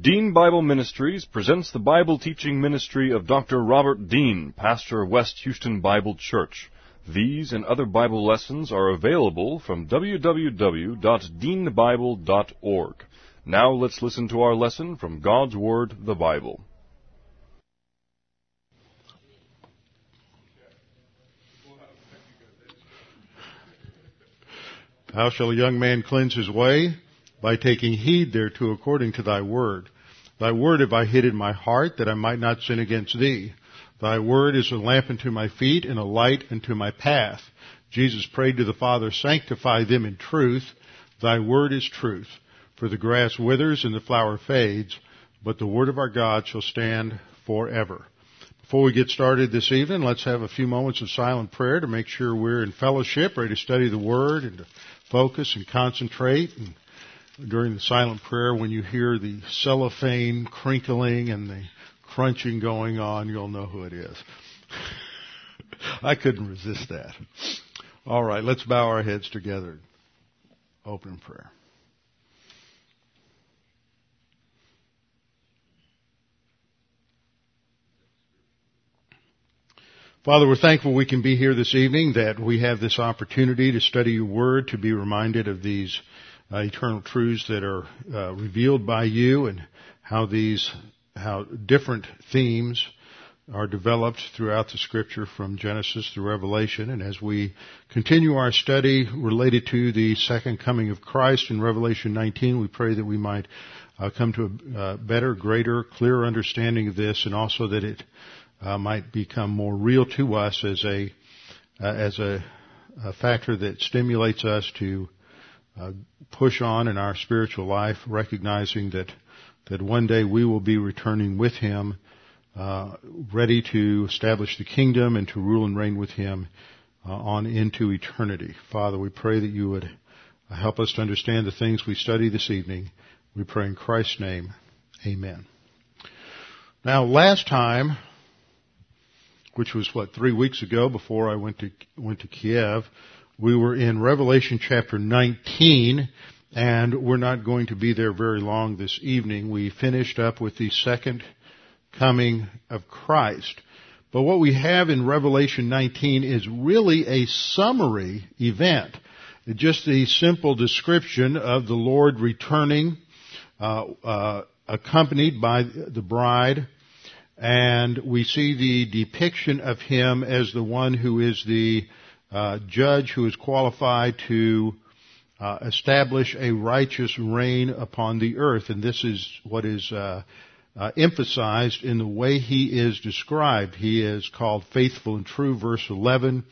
Dean Bible Ministries presents the Bible teaching ministry of Dr. Robert Dean, pastor of West Houston Bible Church. These and other Bible lessons are available from www.deanbible.org. Now let's listen to our lesson from God's Word, the Bible. How shall a young man cleanse his way? By taking heed thereto according to thy word. Thy word have I hid in my heart that I might not sin against thee. Thy word is a lamp unto my feet and a light unto my path. Jesus prayed to the Father, sanctify them in truth. Thy word is truth. For the grass withers and the flower fades, but the word of our God shall stand forever. Before we get started this evening, let's have a few moments of silent prayer to make sure we're in fellowship, ready to study the Word and to focus and concentrate. And during the silent prayer, when you hear the cellophane crinkling and the crunching going on, you'll know who it is. I couldn't resist that. All right, let's bow our heads together. Open prayer. Father, we're thankful we can be here this evening, that we have this opportunity to study your word, to be reminded of these uh, eternal truths that are uh, revealed by you and how these, how different themes are developed throughout the scripture from Genesis to Revelation. And as we continue our study related to the second coming of Christ in Revelation 19, we pray that we might uh, come to a uh, better, greater, clearer understanding of this and also that it uh, might become more real to us as a uh, as a, a, factor that stimulates us to uh, push on in our spiritual life, recognizing that that one day we will be returning with Him, uh, ready to establish the kingdom and to rule and reign with Him uh, on into eternity. Father, we pray that you would help us to understand the things we study this evening. We pray in Christ's name. Amen. Now, last time which was what three weeks ago before I went to went to Kiev. We were in Revelation chapter 19, and we're not going to be there very long this evening. We finished up with the second coming of Christ. But what we have in Revelation 19 is really a summary event. Just a simple description of the Lord returning, uh, uh, accompanied by the bride, and we see the depiction of him as the one who is the uh, judge who is qualified to uh, establish a righteous reign upon the earth, and this is what is uh, uh emphasized in the way he is described. He is called faithful and true, verse 11.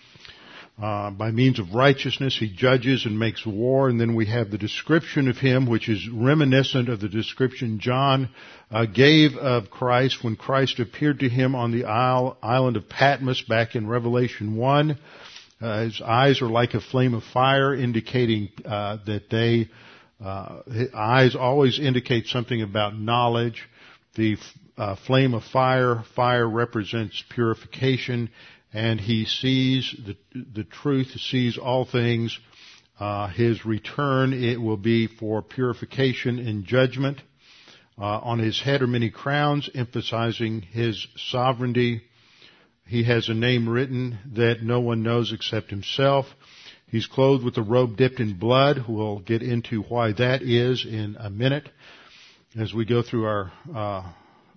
Uh, by means of righteousness, he judges and makes war, and then we have the description of him, which is reminiscent of the description John uh, gave of Christ when Christ appeared to him on the isle, island of Patmos back in Revelation 1. Uh, his eyes are like a flame of fire, indicating uh, that they uh, eyes always indicate something about knowledge. The uh, flame of fire, fire represents purification, and he sees the, the truth, sees all things. Uh, his return, it will be for purification and judgment. Uh, on his head are many crowns, emphasizing his sovereignty. He has a name written that no one knows except himself. He's clothed with a robe dipped in blood. We'll get into why that is in a minute as we go through our uh,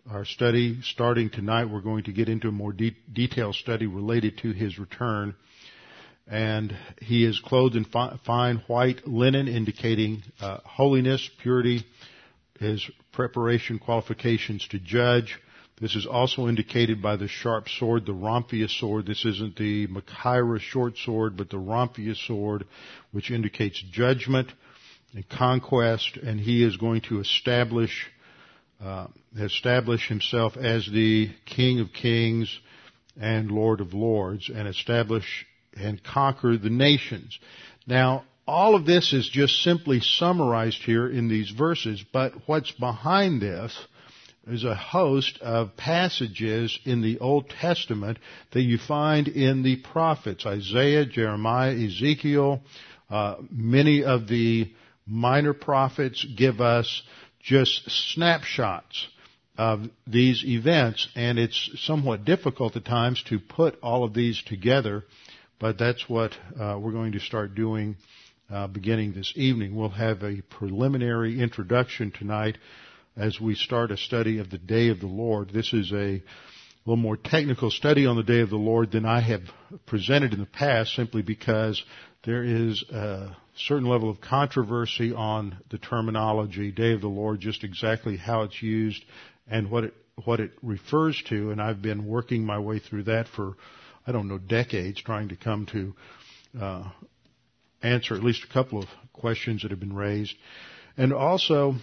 our study starting tonight. We're going to get into a more de- detailed study related to his return. And he is clothed in fi- fine white linen, indicating uh, holiness, purity, his preparation qualifications to judge. This is also indicated by the sharp sword, the Rhomphaia sword. This isn't the Machaira short sword, but the Rhomphaia sword, which indicates judgment and conquest, and he is going to establish uh, establish himself as the King of Kings and Lord of Lords and establish and conquer the nations. Now, all of this is just simply summarized here in these verses, but what's behind this is a host of passages in the Old Testament that you find in the prophets, Isaiah, Jeremiah, Ezekiel, uh, many of the minor prophets give us just snapshots of these events, and it's somewhat difficult at times to put all of these together, but that's what uh, we're going to start doing uh, beginning this evening. We'll have a preliminary introduction tonight as we start a study of the Day of the Lord. This is a little more technical study on the Day of the Lord than I have presented in the past simply because there is a certain level of controversy on the terminology Day of the Lord, just exactly how it's used and what it what it refers to, and I've been working my way through that for I don't know decades, trying to come to uh, answer at least a couple of questions that have been raised, and also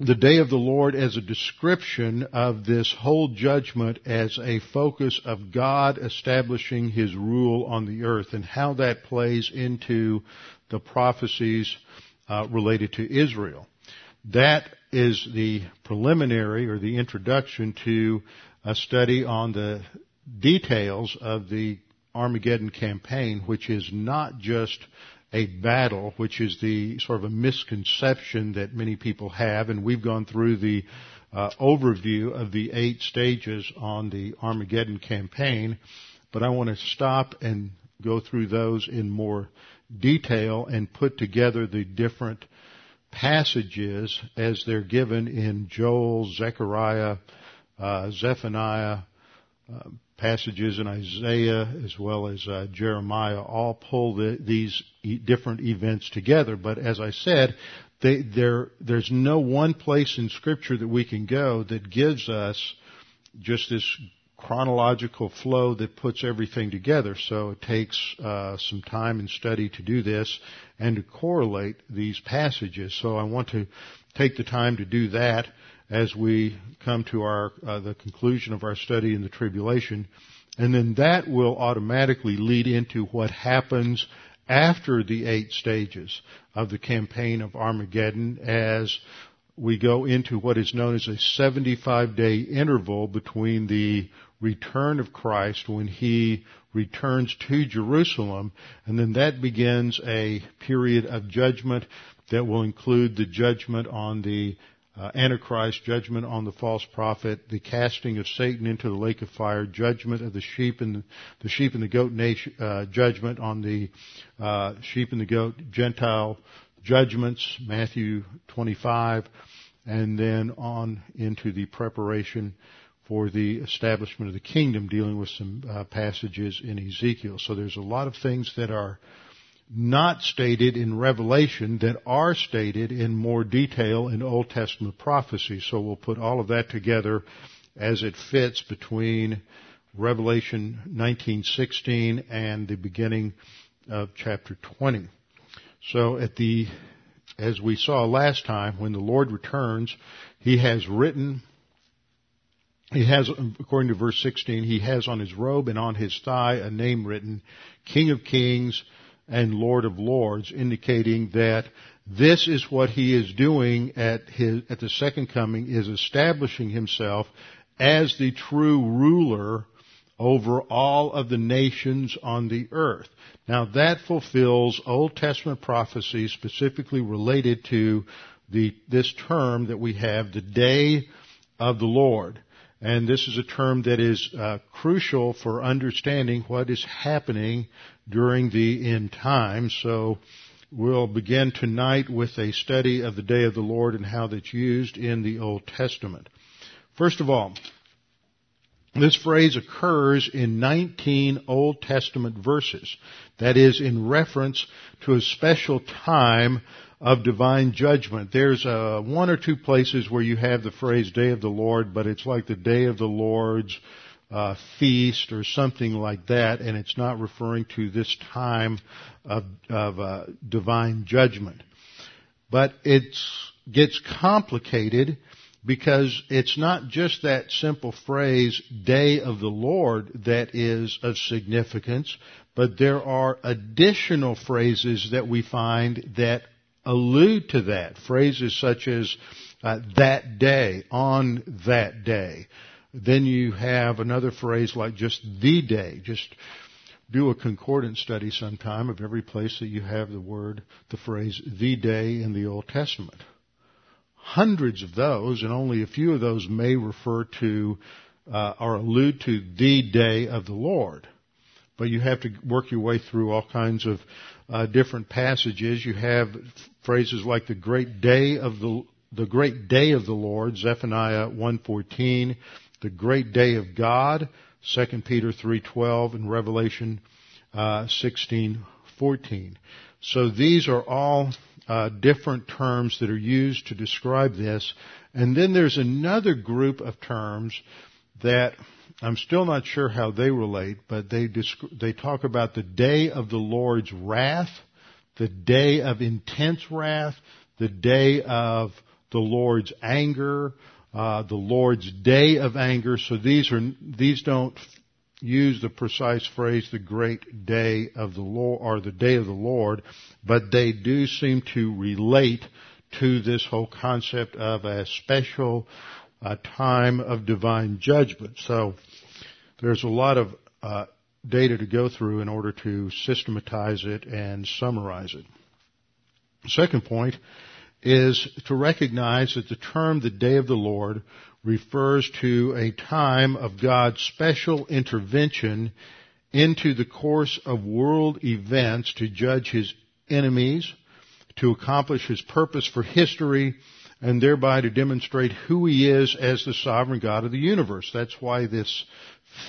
the day of the Lord as a description of this whole judgment as a focus of God establishing His rule on the earth and how that plays into the prophecies uh, related to Israel. That is the preliminary or the introduction to a study on the details of the Armageddon campaign, which is not just a battle, which is the sort of a misconception that many people have, and we've gone through the uh, overview of the eight stages on the Armageddon campaign, but I want to stop and go through those in more detail and put together the different passages as they're given in Joel, Zechariah, uh, Zephaniah, uh, passages in Isaiah as well as uh, Jeremiah all pull the, these e- different events together. But as I said, they, there's no one place in Scripture that we can go that gives us just this chronological flow that puts everything together. So it takes uh, some time and study to do this and to correlate these passages. So I want to take the time to do that as we come to our uh, the conclusion of our study in the tribulation, and then that will automatically lead into what happens after the eight stages of the campaign of Armageddon as we go into what is known as a 75 day interval between the return of Christ when he returns to Jerusalem, and then that begins a period of judgment that will include the judgment on the uh, Antichrist, judgment on the false prophet, the casting of Satan into the lake of fire, judgment of the sheep and the, the sheep and the goat nation, uh, judgment on the uh, sheep and the goat Gentile judgments, Matthew 25, and then on into the preparation for the establishment of the kingdom, dealing with some uh, passages in Ezekiel. So there's a lot of things that are not stated in Revelation that are stated in more detail in Old Testament prophecy. So we'll put all of that together as it fits between Revelation 19:16 and the beginning of chapter 20. So at the as we saw last time when the Lord returns, he has written he has, according to verse 16, he has on his robe and on his thigh a name written, King of Kings and Lord of Lords, indicating that this is what he is doing at his, at the second coming, is establishing himself as the true ruler over all of the nations on the earth. Now that fulfills Old Testament prophecy specifically related to the, this term that we have, the day of the Lord. And this is a term that is uh, crucial for understanding what is happening during the end times. So we'll begin tonight with a study of the day of the Lord and how that's used in the Old Testament. First of all, this phrase occurs in 19 Old Testament verses. That is in reference to a special time of divine judgment. There's uh, one or two places where you have the phrase day of the Lord, but it's like the day of the Lord's uh, feast or something like that, and it's not referring to this time of, of uh, divine judgment. But it gets complicated because it's not just that simple phrase, day of the Lord, that is of significance, but there are additional phrases that we find that allude to that. Phrases such as uh, that day, on that day. Then you have another phrase like just the day. Just do a concordance study sometime of every place that you have the word, the phrase the day in the Old Testament. hundreds of those, and only a few of those may refer to uh, or allude to the day of the Lord. But you have to work your way through all kinds of uh, different passages. You have phrases like the great day of the the great day of the Lord, Zephaniah 1:14, the great day of God, 2 Peter 3:12, and Revelation uh, 16:14. So these are all uh, different terms that are used to describe this. And then there's another group of terms that I'm still not sure how they relate, but they they talk about the day of the Lord's wrath, the day of intense wrath, the day of the Lord's anger, uh, the Lord's day of anger. So these are these don't use the precise phrase "the great day of the Lord" or "the day of the Lord," but they do seem to relate to this whole concept of a special uh, time of divine judgment. So there's a lot of uh, data to go through in order to systematize it and summarize it. Second point is to recognize that the term the day of the Lord refers to a time of God's special intervention into the course of world events to judge his enemies, to accomplish his purpose for history, and thereby to demonstrate who he is as the sovereign God of the universe. That's why this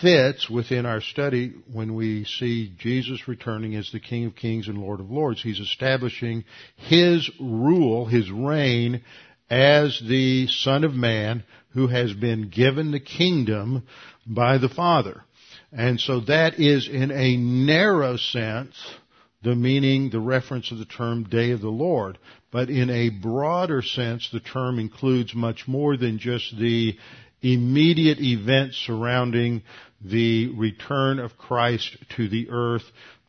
fits within our study when we see Jesus returning as the King of Kings and Lord of Lords. He's establishing His rule, His reign as the Son of Man who has been given the kingdom by the Father. And so that is in a narrow sense the meaning, the reference of the term day of the Lord. But in a broader sense, the term includes much more than just the immediate events surrounding the return of Christ to the earth,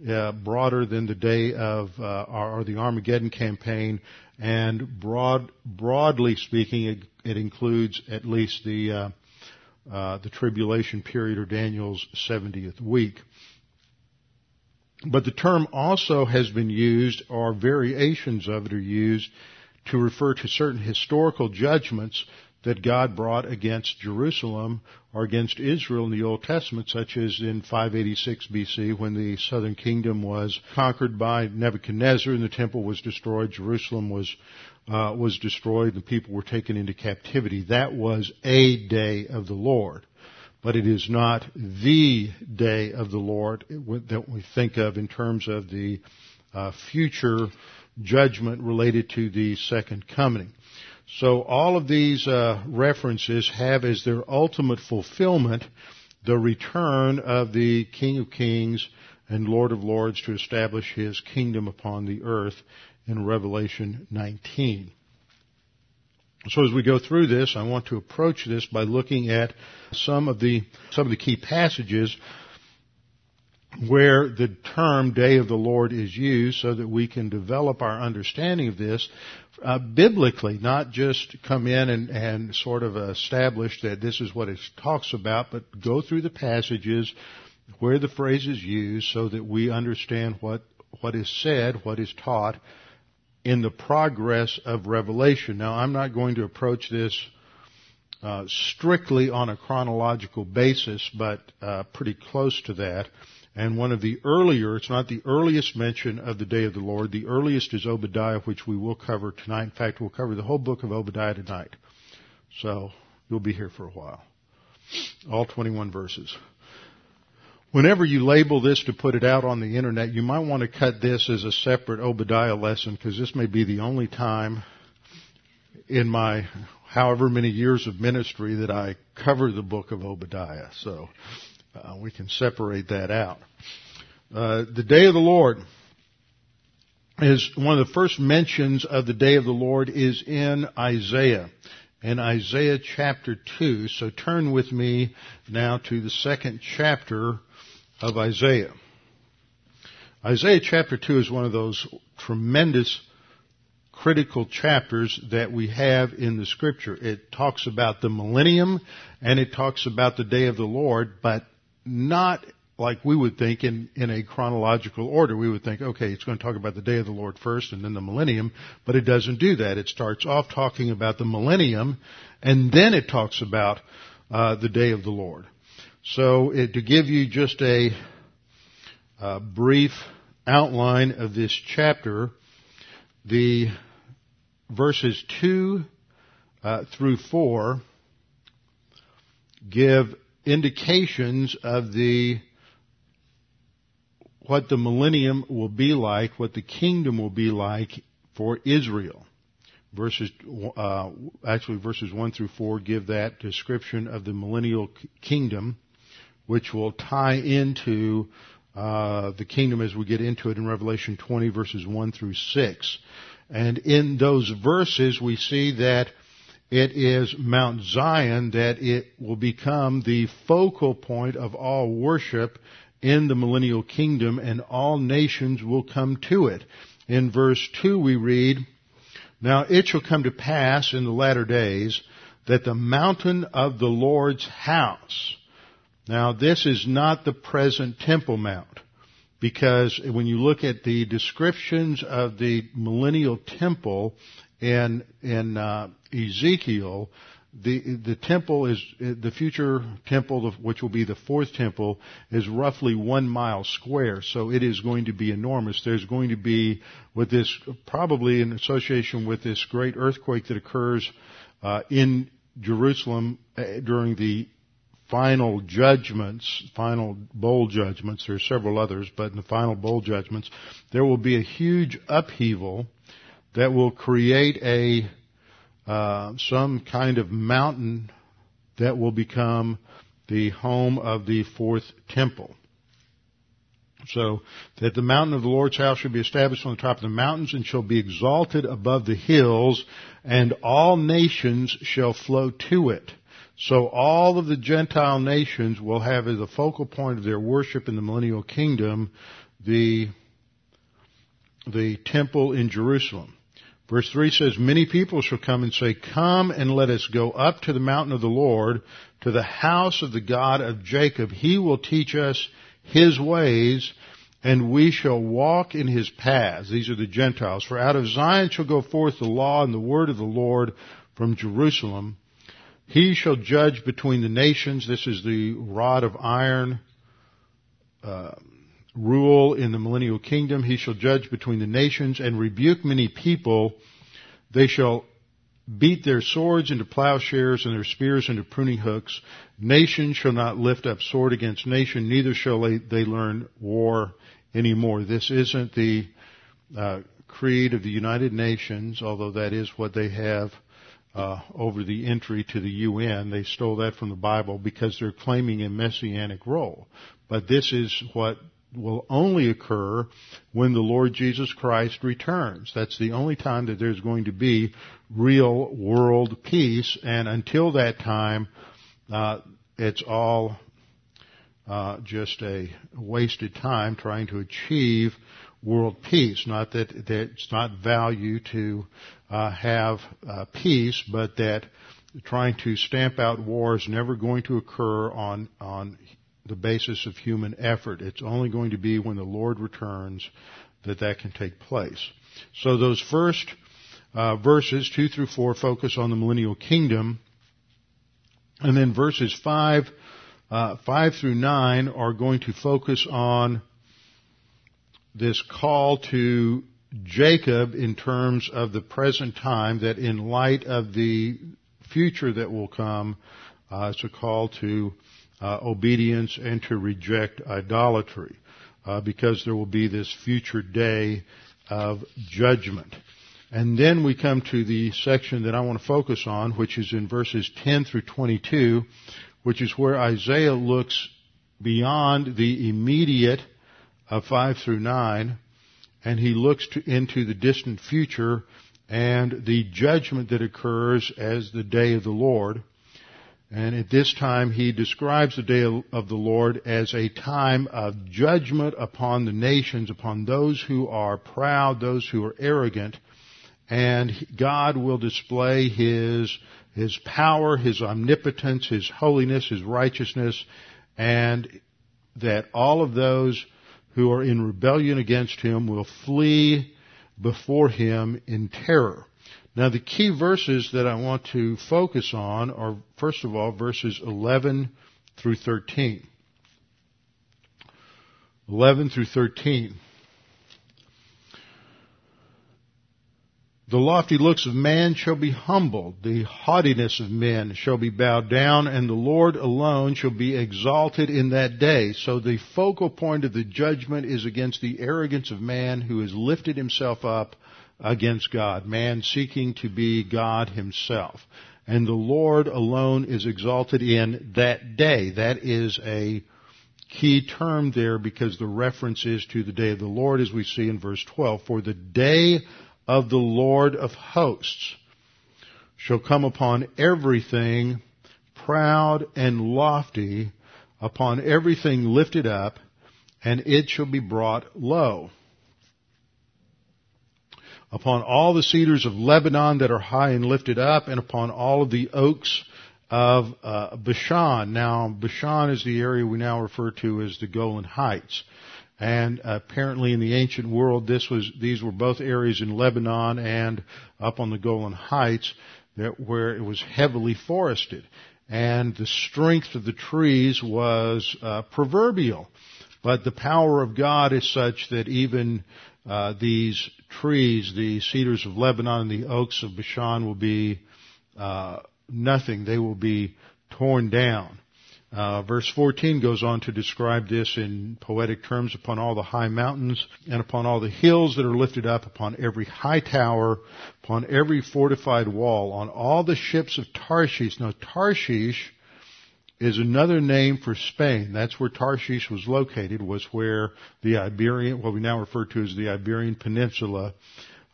uh, broader than the day of uh, or the Armageddon campaign, and broad, broadly speaking, it, it includes at least the uh, uh the tribulation period or Daniel's 70th week. But the term also has been used, or variations of it are used, to refer to certain historical judgments that God brought against Jerusalem or against Israel in the Old Testament, such as in 586 BC when the southern kingdom was conquered by Nebuchadnezzar and the temple was destroyed, Jerusalem was uh, was destroyed, the people were taken into captivity. That was a day of the Lord but it is not the day of the Lord that we think of in terms of the uh, future judgment related to the second coming. So all of these uh, references have as their ultimate fulfillment the return of the King of Kings and Lord of Lords to establish his kingdom upon the earth in Revelation 19. So as we go through this, I want to approach this by looking at some of the, some of the key passages where the term day of the Lord is used so that we can develop our understanding of this uh, biblically, not just come in and, and sort of establish that this is what it talks about, but go through the passages where the phrase is used so that we understand what, what is said, what is taught, in the progress of revelation. Now, I'm not going to approach this uh, strictly on a chronological basis, but uh, pretty close to that. And one of the earlier, it's not the earliest mention of the day of the Lord. The earliest is Obadiah, which we will cover tonight. In fact, we'll cover the whole book of Obadiah tonight. So you'll be here for a while. All 21 verses. Whenever you label this to put it out on the internet, you might want to cut this as a separate Obadiah lesson because this may be the only time in my however many years of ministry that I cover the book of Obadiah. So uh, we can separate that out. Uh, the day of the Lord is one of the first mentions of the day of the Lord is in Isaiah in Isaiah chapter 2. So turn with me now to the second chapter of Isaiah. Isaiah chapter 2 is one of those tremendous critical chapters that we have in the scripture. It talks about the millennium and it talks about the day of the Lord, but not like we would think in, in a chronological order. We would think, okay, it's going to talk about the day of the Lord first and then the millennium, but it doesn't do that. It starts off talking about the millennium and then it talks about uh, the day of the Lord. So it, to give you just a, a brief outline of this chapter, the verses 2 uh, through 4 give indications of the what the millennium will be like, what the kingdom will be like for Israel. Verses, uh, actually verses 1 through 4 give that description of the millennial kingdom, which will tie into uh, the kingdom as we get into it in Revelation 20 verses 1 through 6. And in those verses we see that it is Mount Zion that it will become the focal point of all worship in the millennial kingdom and all nations will come to it. In verse 2 we read, Now it shall come to pass in the latter days that the mountain of the Lord's house, now this is not the present Temple Mount, because when you look at the descriptions of the millennial temple in, in uh, Ezekiel, the the temple is the future temple, which will be the fourth temple, is roughly one mile square. So it is going to be enormous. There's going to be with this probably in association with this great earthquake that occurs uh, in Jerusalem uh, during the final judgments, final bowl judgments. There are several others, but in the final bowl judgments, there will be a huge upheaval that will create a uh, some kind of mountain that will become the home of the fourth temple. So that the mountain of the Lord's house shall be established on the top of the mountains and shall be exalted above the hills, and all nations shall flow to it. So all of the Gentile nations will have as a focal point of their worship in the millennial kingdom the the temple in Jerusalem. Verse 3 says, Many people shall come and say, Come and let us go up to the mountain of the Lord, to the house of the God of Jacob. He will teach us His ways, and we shall walk in His paths. These are the Gentiles. For out of Zion shall go forth the law and the word of the Lord from Jerusalem. He shall judge between the nations. This is the rod of iron. Uh, rule in the millennial kingdom. He shall judge between the nations and rebuke many people. They shall beat their swords into plowshares and their spears into pruning hooks. Nation shall not lift up sword against nation, neither shall they, learn war anymore. This isn't the uh, creed of the United Nations, although that is what they have uh, over the entry to the UN. They stole that from the Bible because they're claiming a messianic role. But this is what will only occur when the Lord Jesus Christ returns. That's the only time that there's going to be real world peace, and until that time, uh, it's all uh, just a wasted time trying to achieve world peace. Not that, that it's not value to uh, have uh, peace, but that trying to stamp out war is never going to occur on on the basis of human effort. It's only going to be when the Lord returns that that can take place. So those first uh, verses, 2 through 4, focus on the millennial kingdom. And then verses 5, uh, 5 through 9 are going to focus on this call to Jacob in terms of the present time, that in light of the future that will come, uh, it's a call to uh, obedience and to reject idolatry, uh, because there will be this future day of judgment. And then we come to the section that I want to focus on, which is in verses 10 through 22, which is where Isaiah looks beyond the immediate of 5 through 9, and he looks to, into the distant future and the judgment that occurs as the day of the Lord. And at this time, he describes the day of the Lord as a time of judgment upon the nations, upon those who are proud, those who are arrogant. And God will display His, His power, His omnipotence, His holiness, His righteousness, and that all of those who are in rebellion against him will flee before him in terror. Now the key verses that I want to focus on are, first of all, verses 11 through 13. 11 through 13. The lofty looks of man shall be humbled, the haughtiness of men shall be bowed down, and the Lord alone shall be exalted in that day. So the focal point of the judgment is against the arrogance of man who has lifted himself up against God, man seeking to be God himself. And the Lord alone is exalted in that day. That is a key term there because the reference is to the day of the Lord as we see in verse 12. For the day of the Lord of hosts shall come upon everything proud and lofty, upon everything lifted up, and it shall be brought low upon all the cedars of Lebanon that are high and lifted up, and upon all of the oaks of uh, Bashan. Now, Bashan is the area we now refer to as the Golan Heights. And apparently in the ancient world, this was, these were both areas in Lebanon and up on the Golan Heights that, where it was heavily forested. And the strength of the trees was uh, proverbial. But the power of God is such that even uh, these trees, the cedars of Lebanon and the oaks of Bashan, will be uh, nothing. They will be torn down. Uh, verse 14 goes on to describe this in poetic terms upon all the high mountains and upon all the hills that are lifted up, upon every high tower, upon every fortified wall, on all the ships of Tarshish. Now Tarshish is another name for Spain. That's where Tarshish was located, was where the Iberian, what we now refer to as the Iberian Peninsula,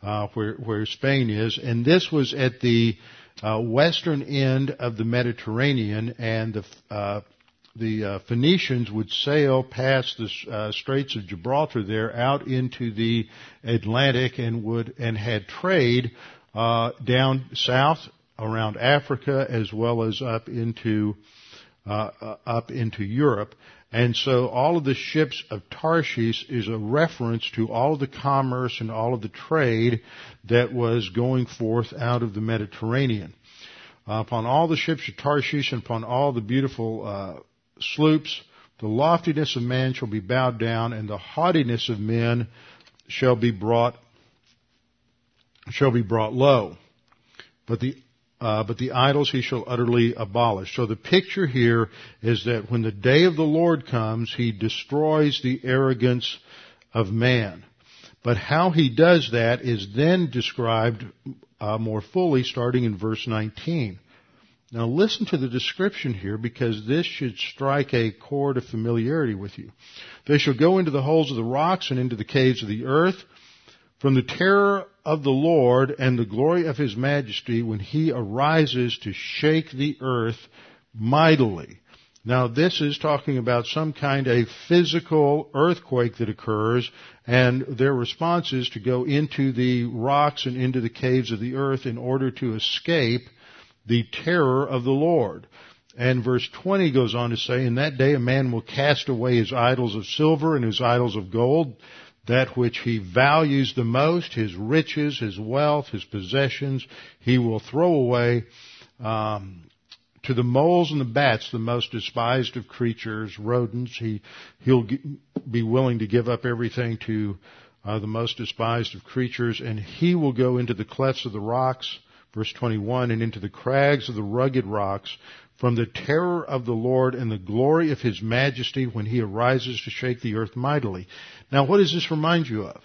uh, where, where Spain is. And this was at the uh, western end of the Mediterranean, and the uh, the uh, Phoenicians would sail past the uh, Straits of Gibraltar there out into the Atlantic and would and had trade uh, down south around Africa as well as up into uh, uh, up into Europe. And so all of the ships of Tarshish is a reference to all of the commerce and all of the trade that was going forth out of the Mediterranean. Uh, upon all the ships of Tarshish and upon all the beautiful uh, sloops, the loftiness of man shall be bowed down, and the haughtiness of men shall be brought shall be brought low. But the uh, but the idols he shall utterly abolish. So the picture here is that when the day of the Lord comes, he destroys the arrogance of man. But how he does that is then described uh, more fully starting in verse 19. Now listen to the description here because this should strike a chord of familiarity with you. They shall go into the holes of the rocks and into the caves of the earth from the terror of the Lord and the glory of his majesty when he arises to shake the earth mightily. Now this is talking about some kind of physical earthquake that occurs and their response is to go into the rocks and into the caves of the earth in order to escape the terror of the Lord. And verse 20 goes on to say, In that day a man will cast away his idols of silver and his idols of gold that which he values the most, his riches, his wealth, his possessions, he will throw away um, to the moles and the bats, the most despised of creatures, rodents. He he'll be willing to give up everything to uh, the most despised of creatures, and he will go into the clefts of the rocks, verse 21, and into the crags of the rugged rocks, from the terror of the Lord and the glory of his majesty when he arises to shake the earth mightily. Now what does this remind you of?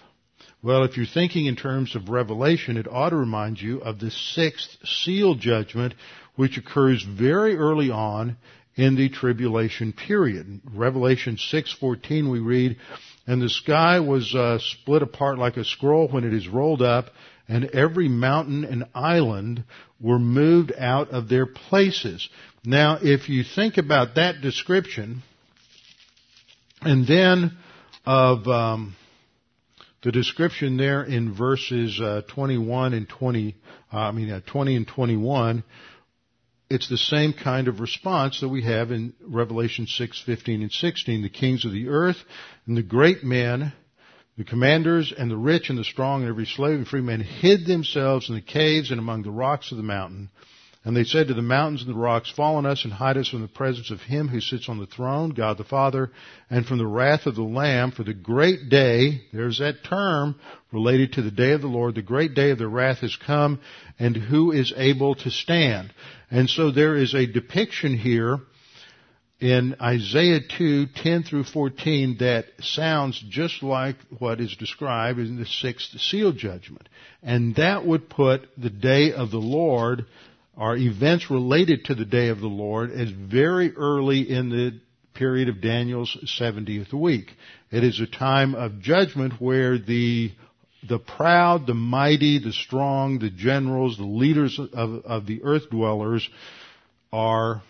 Well, if you're thinking in terms of Revelation, it ought to remind you of the sixth seal judgment, which occurs very early on in the tribulation period. Revelation 6:14 we read, "And the sky was uh, split apart like a scroll when it is rolled up, and every mountain and island were moved out of their places." Now, if you think about that description, and then of um, the description there in verses uh, 21 and 20, uh, I mean uh, 20 and 21, it's the same kind of response that we have in Revelation 6:15 and 16. The kings of the earth and the great men, the commanders and the rich and the strong and every slave and free man hid themselves in the caves and among the rocks of the mountain and they said to the mountains and the rocks, Fall on us and hide us from the presence of him who sits on the throne, God the Father, and from the wrath of the Lamb, for the great day, there's that term related to the day of the Lord, the great day of the wrath has come, and who is able to stand? And so there is a depiction here in Isaiah 2, 10 through 14 that sounds just like what is described in the sixth seal judgment. And that would put the day of the Lord are events related to the day of the Lord as very early in the period of Daniel's 70th week. It is a time of judgment where the the proud, the mighty, the strong, the generals, the leaders of, of the earth dwellers are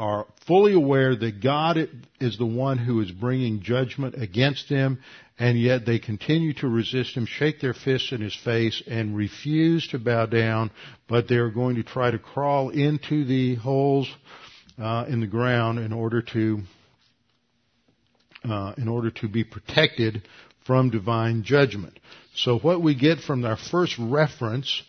are fully aware that God is the one who is bringing judgment against them, and yet they continue to resist him, shake their fists in his face, and refuse to bow down, but they're going to try to crawl into the holes uh, in the ground in order to uh, in order to be protected from divine judgment. So what we get from our first reference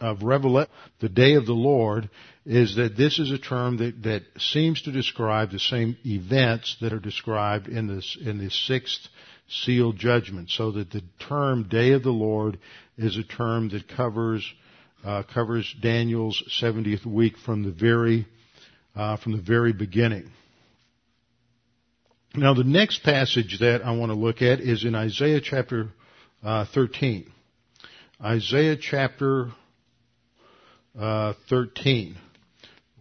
of Revelation, the day of the Lord, is that this is a term that, that seems to describe the same events that are described in this in the sixth seal judgment. So that the term day of the Lord is a term that covers uh, covers Daniel's 70th week from the very uh, from the very beginning. Now the next passage that I want to look at is in Isaiah chapter uh, 13. Isaiah chapter uh, 13,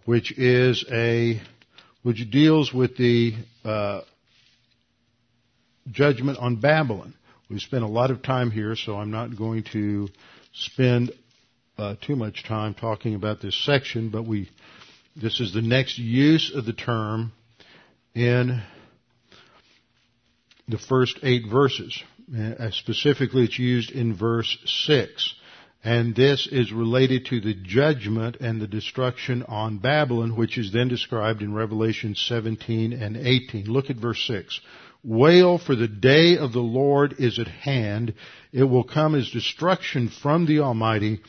which is a which deals with the uh, judgment on Babylon. We've spent a lot of time here, so I'm not going to spend uh, too much time talking about this section. But we this is the next use of the term in the first eight verses. Uh, specifically, it's used in verse six. And this is related to the judgment and the destruction on Babylon, which is then described in Revelation 17 and 18. Look at verse 6. Wail for the day of the Lord is at hand. It will come as destruction from the Almighty.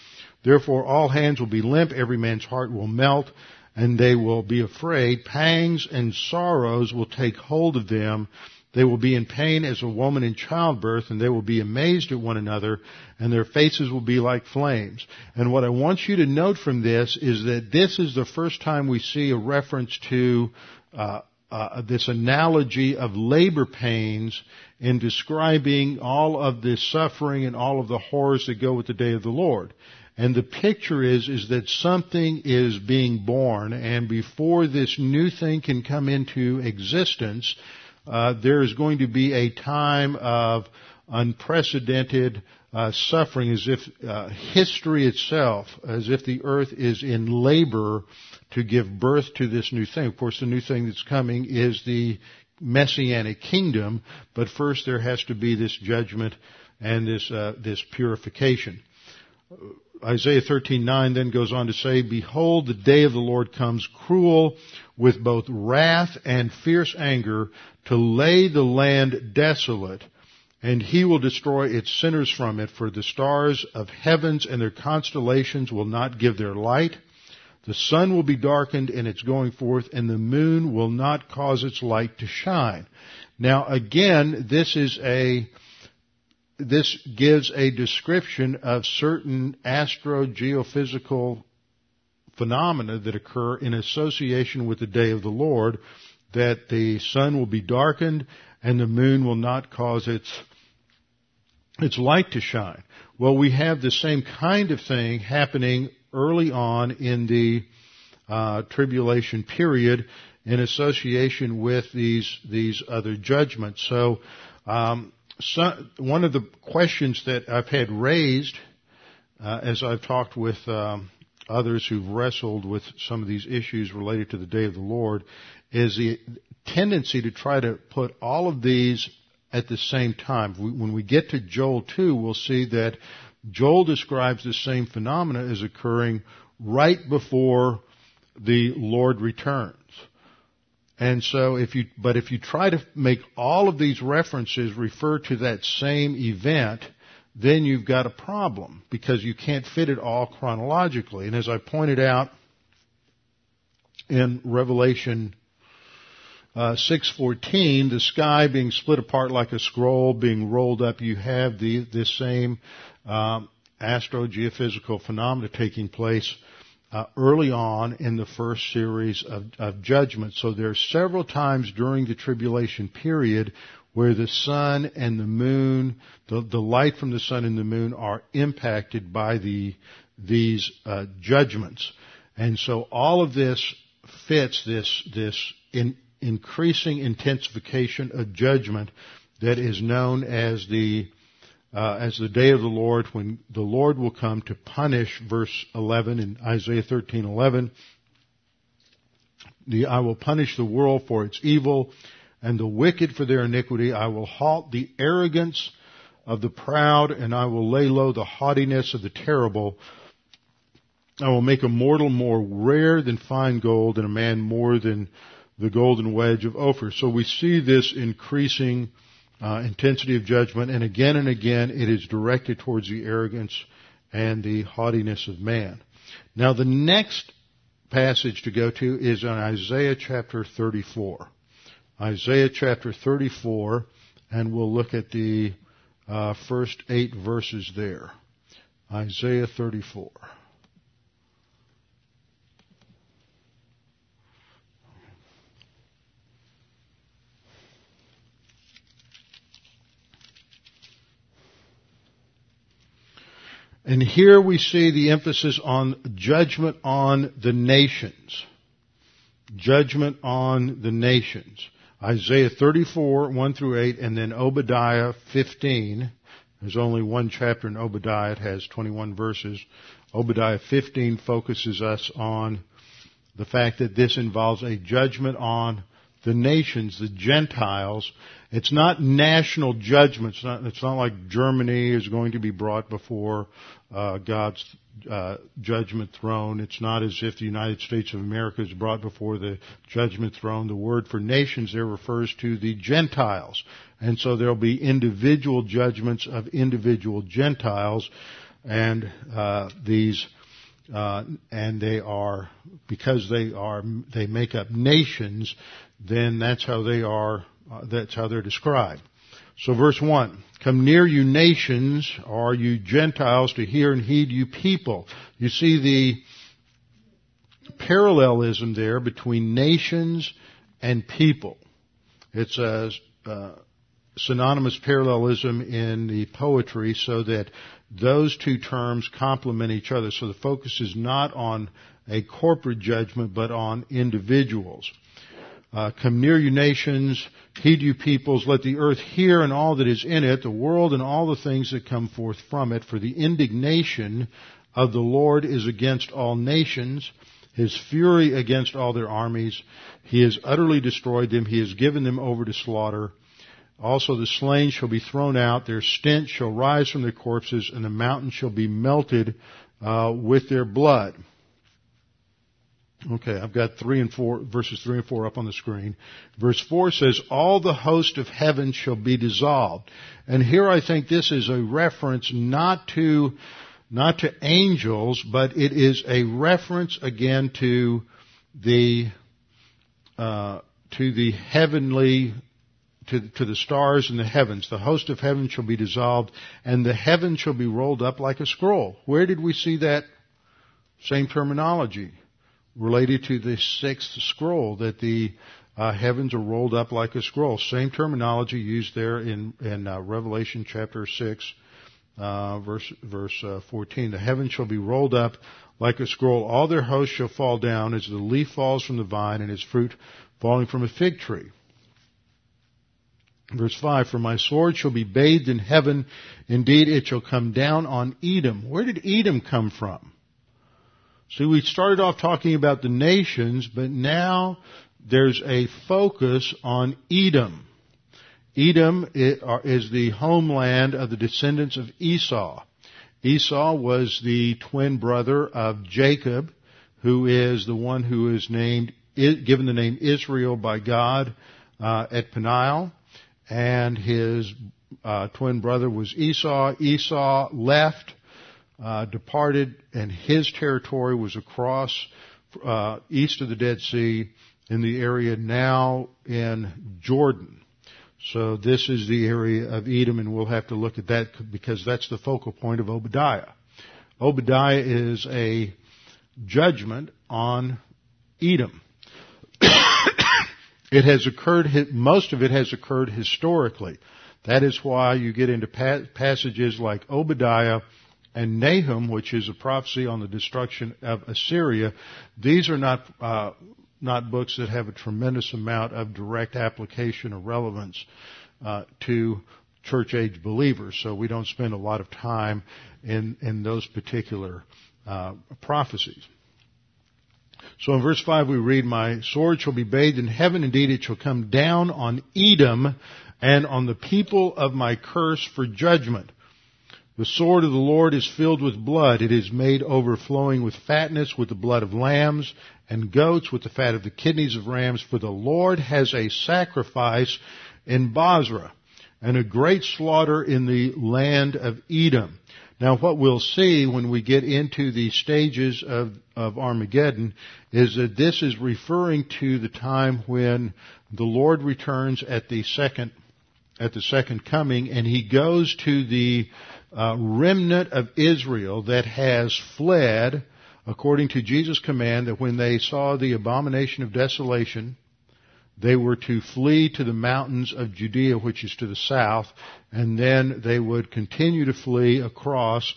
Therefore all hands will be limp, every man's heart will melt, and they will be afraid. Pangs and sorrows will take hold of them they will be in pain as a woman in childbirth, and they will be amazed at one another, and their faces will be like flames. And what I want you to note from this is that this is the first time we see a reference to uh, uh, this analogy of labor pains in describing all of the suffering and all of the horrors that go with the day of the Lord. And the picture is, is that something is being born, and before this new thing can come into existence, uh, there is going to be a time of unprecedented uh, suffering, as if uh, history itself, as if the earth is in labor to give birth to this new thing. Of course, the new thing that's coming is the messianic kingdom, but first there has to be this judgment and this uh, this purification. Isaiah 13:9 then goes on to say, "Behold, the day of the Lord comes cruel, with both wrath and fierce anger, to lay the land desolate, and he will destroy its sinners from it, for the stars of heavens and their constellations will not give their light. The sun will be darkened in its going forth, and the moon will not cause its light to shine. Now again, this is a, this gives a description of certain astro-geophysical phenomena that occur in association with the day of the Lord, that the sun will be darkened and the moon will not cause its its light to shine. Well, we have the same kind of thing happening early on in the uh, tribulation period in association with these these other judgments. So, um, so one of the questions that I've had raised uh, as I've talked with um, others who've wrestled with some of these issues related to the day of the Lord is the tendency to try to put all of these at the same time. When we get to Joel 2, we'll see that Joel describes the same phenomena as occurring right before the Lord returns. And so if you, but if you try to make all of these references refer to that same event, then you've got a problem because you can't fit it all chronologically. And as I pointed out in Revelation uh, 6:14, the sky being split apart like a scroll, being rolled up, you have the this same um, astrogeophysical phenomena taking place uh, early on in the first series of, of judgments. So there are several times during the tribulation period where the sun and the moon, the, the light from the sun and the moon are impacted by the these uh, judgments, and so all of this fits this this in, increasing intensification of judgment that is known as the uh, as the day of the Lord, when the Lord will come to punish, verse 11 in Isaiah 13:11. The, I will punish the world for its evil, and the wicked for their iniquity. I will halt the arrogance of the proud, and I will lay low the haughtiness of the terrible. I will make a mortal more rare than fine gold, and a man more than the golden wedge of Ophir. So we see this increasing uh, intensity of judgment, and again and again it is directed towards the arrogance and the haughtiness of man. Now the next passage to go to is on Isaiah chapter 34. Isaiah chapter 34, and we'll look at the uh, first eight verses there. Isaiah 34. And here we see the emphasis on judgment on the nations. Judgment on the nations. Isaiah 34, 1 through 8, and then Obadiah 15. There's only one chapter in Obadiah. It has 21 verses. Obadiah 15 focuses us on the fact that this involves a judgment on the nations, the Gentiles. It's not national judgment. It's not, it's not like Germany is going to be brought before uh, God's uh, judgment throne. It's not as if the United States of America is brought before the judgment throne. The word for nations there refers to the Gentiles. And so there'll be individual judgments of individual Gentiles and uh, these uh, and they are because they are they make up nations then that's how they are, uh, that's how they're described. So verse 1, come near you nations, or you Gentiles, to hear and heed you people. You see the parallelism there between nations and people. It's a, uh, synonymous parallelism in the poetry so that those two terms complement each other. So the focus is not on a corporate judgment, but on individuals. Uh, come near you nations, heed you peoples, let the earth hear and all that is in it, the world and all the things that come forth from it, for the indignation of the Lord is against all nations, his fury against all their armies. He has utterly destroyed them, he has given them over to slaughter. Also the slain shall be thrown out, their stench shall rise from their corpses, and the mountain shall be melted uh, with their blood. Okay, I've got three and four, verses three and four up on the screen. Verse four says, all the host of heaven shall be dissolved. And here I think this is a reference not to, not to angels, but it is a reference again to the, uh, to the heavenly, to, to the stars in the heavens. The host of heaven shall be dissolved, and the heaven shall be rolled up like a scroll. Where did we see that same terminology? Related to the sixth scroll, that the uh, heavens are rolled up like a scroll. Same terminology used there in, in uh, Revelation chapter 6, uh, verse, verse uh, 14. The heavens shall be rolled up like a scroll. All their hosts shall fall down as the leaf falls from the vine and its fruit falling from a fig tree. Verse 5, For my sword shall be bathed in heaven. Indeed, it shall come down on Edom. Where did Edom come from? See, we started off talking about the nations, but now there's a focus on Edom. Edom is the homeland of the descendants of Esau. Esau was the twin brother of Jacob, who is the one who is named, given the name Israel by God uh, at Peniel, and his uh, twin brother was Esau. Esau left, uh, departed, and his territory was across uh, east of the Dead Sea in the area now in Jordan. So this is the area of Edom, and we'll have to look at that because that's the focal point of Obadiah. Obadiah is a judgment on Edom. it has occurred, most of it has occurred historically. That is why you get into passages like Obadiah and Nahum, which is a prophecy on the destruction of Assyria. These are not uh, not books that have a tremendous amount of direct application or relevance uh, to church age believers. So we don't spend a lot of time in in those particular uh, prophecies. So in verse 5 we read, My sword shall be bathed in heaven, indeed it shall come down on Edom and on the people of my curse for judgment. The sword of the Lord is filled with blood. It is made overflowing with fatness, with the blood of lambs and goats, with the fat of the kidneys of rams. For the Lord has a sacrifice in Bozrah, and a great slaughter in the land of Edom. Now what we'll see when we get into the stages of, of Armageddon is that this is referring to the time when the Lord returns at the second, at the second coming and he goes to the uh, remnant of Israel that has fled according to Jesus' command that when they saw the abomination of desolation, they were to flee to the mountains of Judea, which is to the south, and then they would continue to flee across,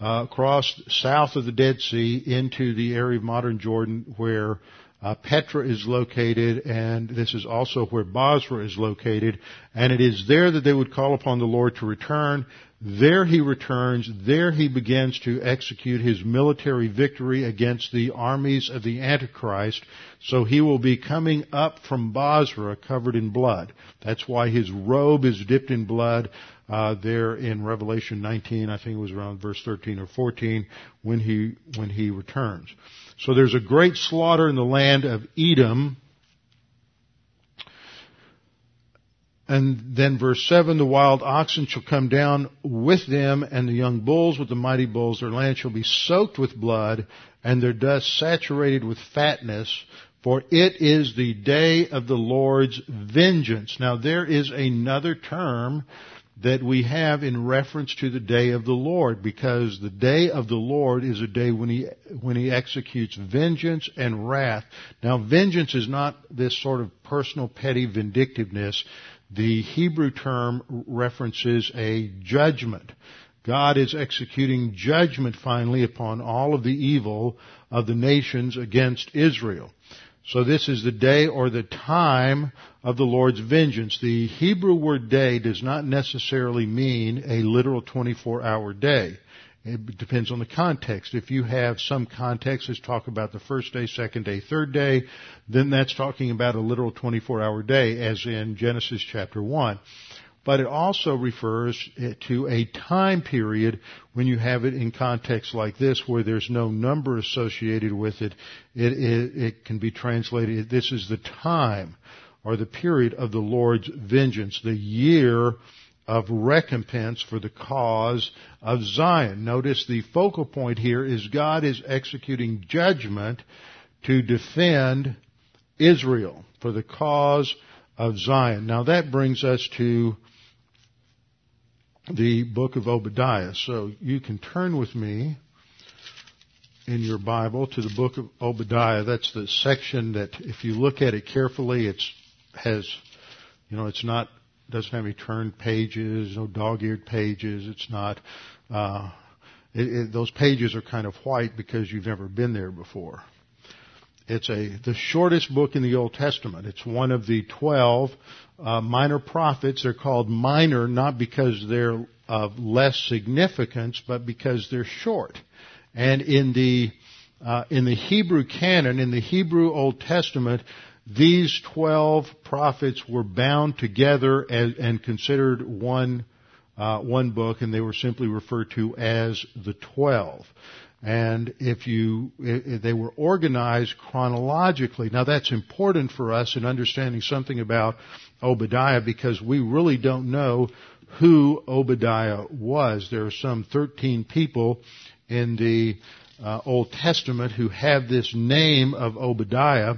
uh, across south of the Dead Sea into the area of modern Jordan where uh, Petra is located, and this is also where Bozrah is located, and it is there that they would call upon the Lord to return. There he returns. There he begins to execute his military victory against the armies of the Antichrist. So he will be coming up from Bozrah covered in blood. That's why his robe is dipped in blood. Uh, there in Revelation 19, I think it was around verse 13 or 14, when he when he returns. So there's a great slaughter in the land of Edom. And then verse 7, the wild oxen shall come down with them, and the young bulls with the mighty bulls. Their land shall be soaked with blood, and their dust saturated with fatness, for it is the day of the Lord's vengeance. Now there is another term that we have in reference to the day of the Lord because the day of the Lord is a day when he when he executes vengeance and wrath. Now vengeance is not this sort of personal petty vindictiveness. The Hebrew term references a judgment. God is executing judgment finally upon all of the evil of the nations against Israel. So this is the day or the time of the Lord's vengeance. The Hebrew word day does not necessarily mean a literal 24 hour day. It depends on the context. If you have some contexts that talk about the first day, second day, third day, then that's talking about a literal 24 hour day as in Genesis chapter 1 but it also refers to a time period when you have it in context like this where there's no number associated with it. It, it, it can be translated, this is the time or the period of the Lord's vengeance, the year of recompense for the cause of Zion. Notice the focal point here is God is executing judgment to defend Israel for the cause of Zion. Now that brings us to the book of Obadiah. So you can turn with me in your Bible to the book of Obadiah. That's the section that if you look at it carefully, it's has, you know, it's not, doesn't have any turned pages, no dog-eared pages. It's not, uh, it, it, those pages are kind of white because you've never been there before. It's a the shortest book in the Old Testament. It's one of the twelve uh, minor prophets. They're called minor not because they're of less significance, but because they're short. And in the uh, in the Hebrew canon, in the Hebrew Old Testament, these twelve prophets were bound together and considered one uh, one book, and they were simply referred to as the twelve. And if you, if they were organized chronologically. Now that's important for us in understanding something about Obadiah because we really don't know who Obadiah was. There are some 13 people in the uh, Old Testament who have this name of Obadiah,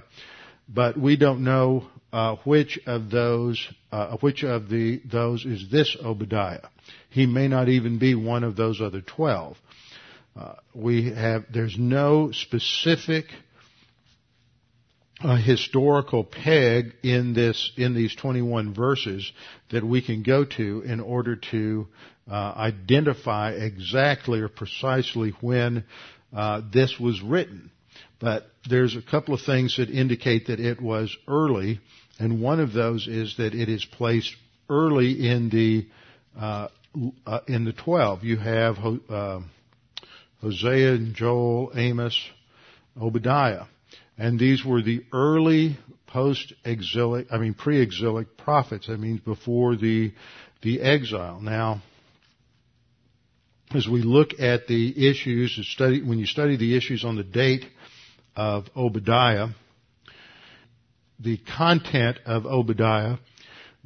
but we don't know uh, which of those, uh, which of the those is this Obadiah. He may not even be one of those other twelve. Uh, we have there's no specific uh, historical peg in this in these 21 verses that we can go to in order to uh, identify exactly or precisely when uh, this was written. But there's a couple of things that indicate that it was early, and one of those is that it is placed early in the uh, uh, in the twelve. You have uh, Hosea, and Joel, Amos, Obadiah, and these were the early post-exilic, I mean pre-exilic prophets. That means before the the exile. Now, as we look at the issues, study, when you study the issues on the date of Obadiah, the content of Obadiah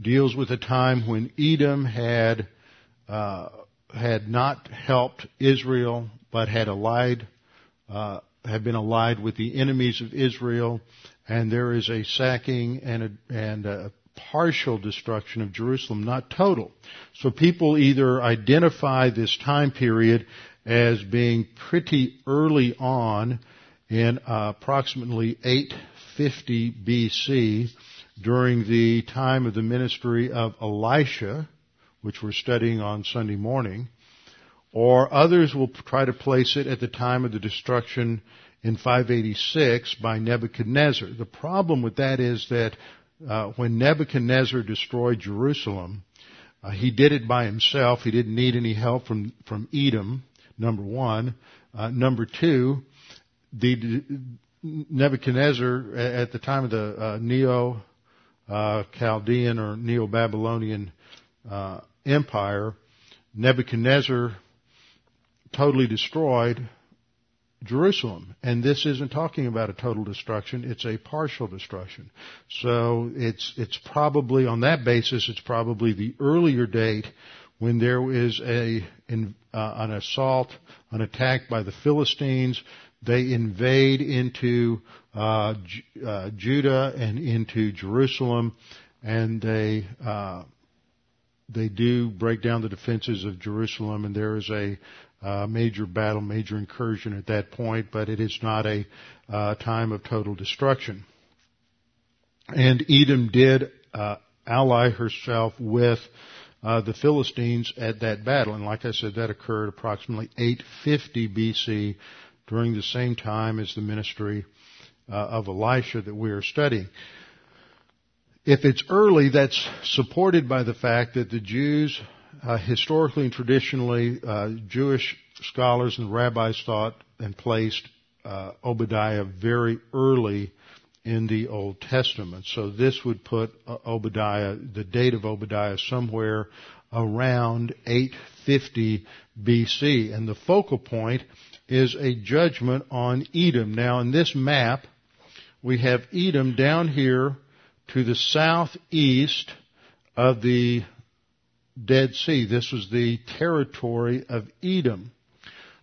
deals with a time when Edom had uh, had not helped Israel, but had allied uh, had been allied with the enemies of Israel, and there is a sacking and a, and a partial destruction of Jerusalem, not total. So people either identify this time period as being pretty early on in approximately 850 BC during the time of the ministry of Elisha, which we're studying on Sunday morning, or others will try to place it at the time of the destruction in 586 by Nebuchadnezzar. The problem with that is that uh, when Nebuchadnezzar destroyed Jerusalem, uh, he did it by himself. He didn't need any help from from Edom. Number one. Uh, number two, the Nebuchadnezzar at the time of the uh, Neo uh, Chaldean or Neo Babylonian uh, Empire, Nebuchadnezzar totally destroyed Jerusalem. And this isn't talking about a total destruction, it's a partial destruction. So it's, it's probably, on that basis, it's probably the earlier date when there is a, uh, an assault, an attack by the Philistines. They invade into uh, J- uh, Judah and into Jerusalem, and they uh, they do break down the defenses of Jerusalem, and there is a uh, major battle, major incursion at that point, but it is not a uh, time of total destruction. And Edom did uh, ally herself with uh, the Philistines at that battle, and like I said, that occurred approximately 850 BC, during the same time as the ministry uh, of Elisha that we are studying. If it's early, that's supported by the fact that the Jews uh, historically and traditionally, uh, Jewish scholars and rabbis thought and placed uh, Obadiah very early in the Old Testament. So this would put uh, Obadiah, the date of Obadiah, somewhere around 850 BC. And the focal point is a judgment on Edom. Now in this map, we have Edom down here to the southeast of the Dead Sea. This was the territory of Edom.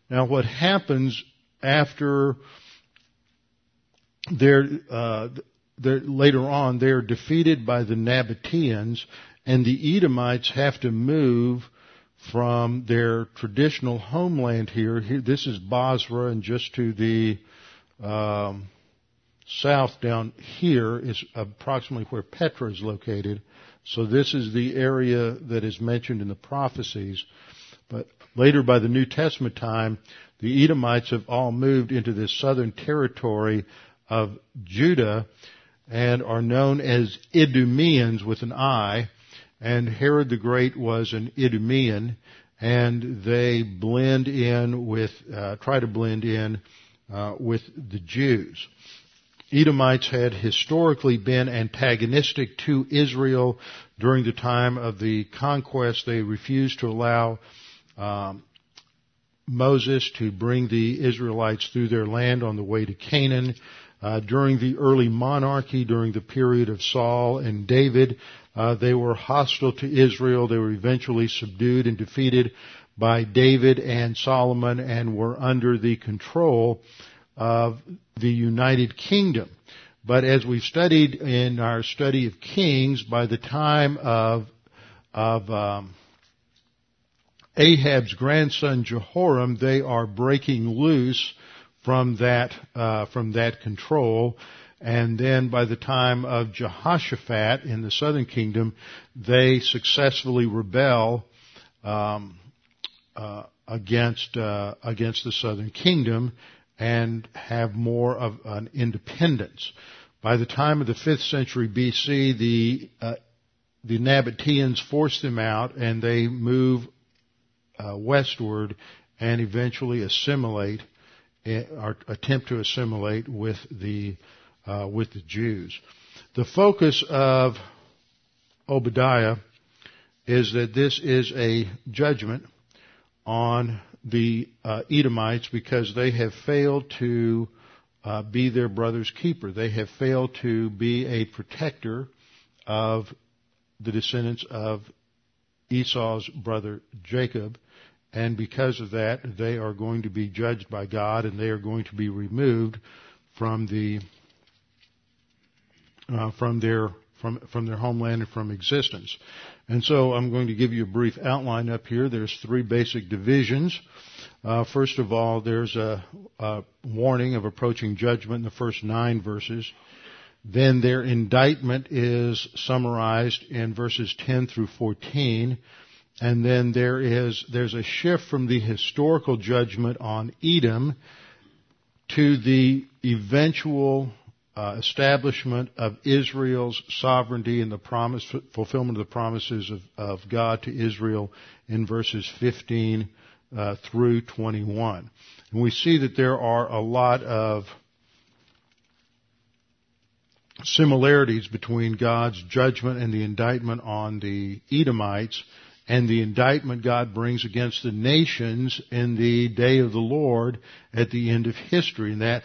Now what happens after they're, uh, later on they're defeated by the Nabateans and the Edomites have to move from their traditional homeland here. here this is Bozrah and just to the um, south down here is approximately where Petra is located. So this is the area that is mentioned in the prophecies. But later by the New Testament time, the Edomites have all moved into this southern territory of Judah and are known as Idumeans with an I. And Herod the Great was an Idumean and they blend in with, uh, try to blend in uh, with the Jews. Edomites had historically been antagonistic to Israel during the time of the conquest. They refused to allow um, Moses to bring the Israelites through their land on the way to Canaan. Uh, during the early monarchy, during the period of Saul and David, uh, they were hostile to Israel. They were eventually subdued and defeated by David and Solomon and were under the control of the United Kingdom. But as we've studied in our study of Kings, by the time of of um, Ahab's grandson Jehoram, they are breaking loose from that uh, from that control. And then by the time of Jehoshaphat in the southern kingdom, they successfully rebel um, uh, against uh, against the southern kingdom and have more of an independence. By the time of the fifth century BC, the uh, the Nabateans force them out, and they move uh, westward and eventually assimilate eh, or attempt to assimilate with the uh, with the Jews. The focus of Obadiah is that this is a judgment on the uh, Edomites because they have failed to uh, be their brother's keeper. They have failed to be a protector of the descendants of Esau's brother Jacob. And because of that, they are going to be judged by God and they are going to be removed from the, uh, from their, from, from their homeland and from existence. And so I'm going to give you a brief outline up here. There's three basic divisions. Uh, first of all, there's a, a warning of approaching judgment in the first nine verses. Then their indictment is summarized in verses 10 through 14. And then there is, there's a shift from the historical judgment on Edom to the eventual uh, establishment of Israel's sovereignty and the promise, fulfillment of the promises of, of God to Israel in verses 15 uh, through 21. And we see that there are a lot of similarities between God's judgment and the indictment on the Edomites and the indictment God brings against the nations in the day of the Lord at the end of history. And that,